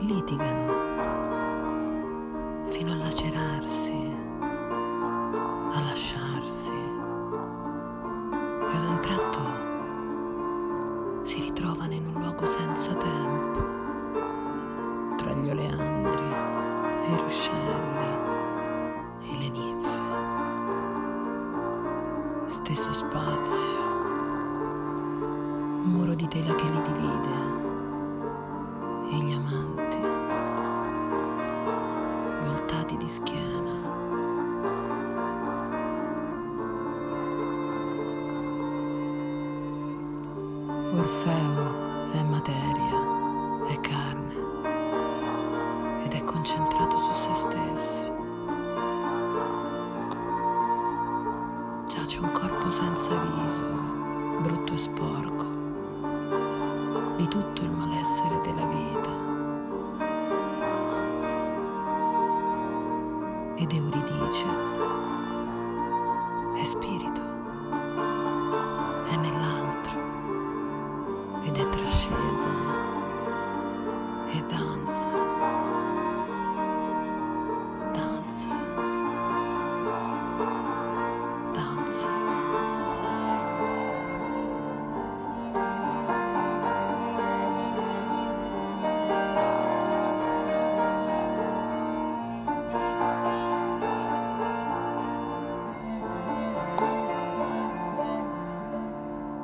litigano fino a lacerarsi, a lasciarsi e ad un tratto si ritrovano in un luogo senza tempo, tra gli oleandri e i ruscelli e le ninfe. Stesso spazio, un muro di tela che li divide e gli amanti voltati di schiena. Orfeo è materia, è carne ed è concentrato su se stesso. Giace un corpo senza viso, brutto e sporco, di tutto il malessere ed Euridice. È spirito, è nell'altro ed è trascesa e danza.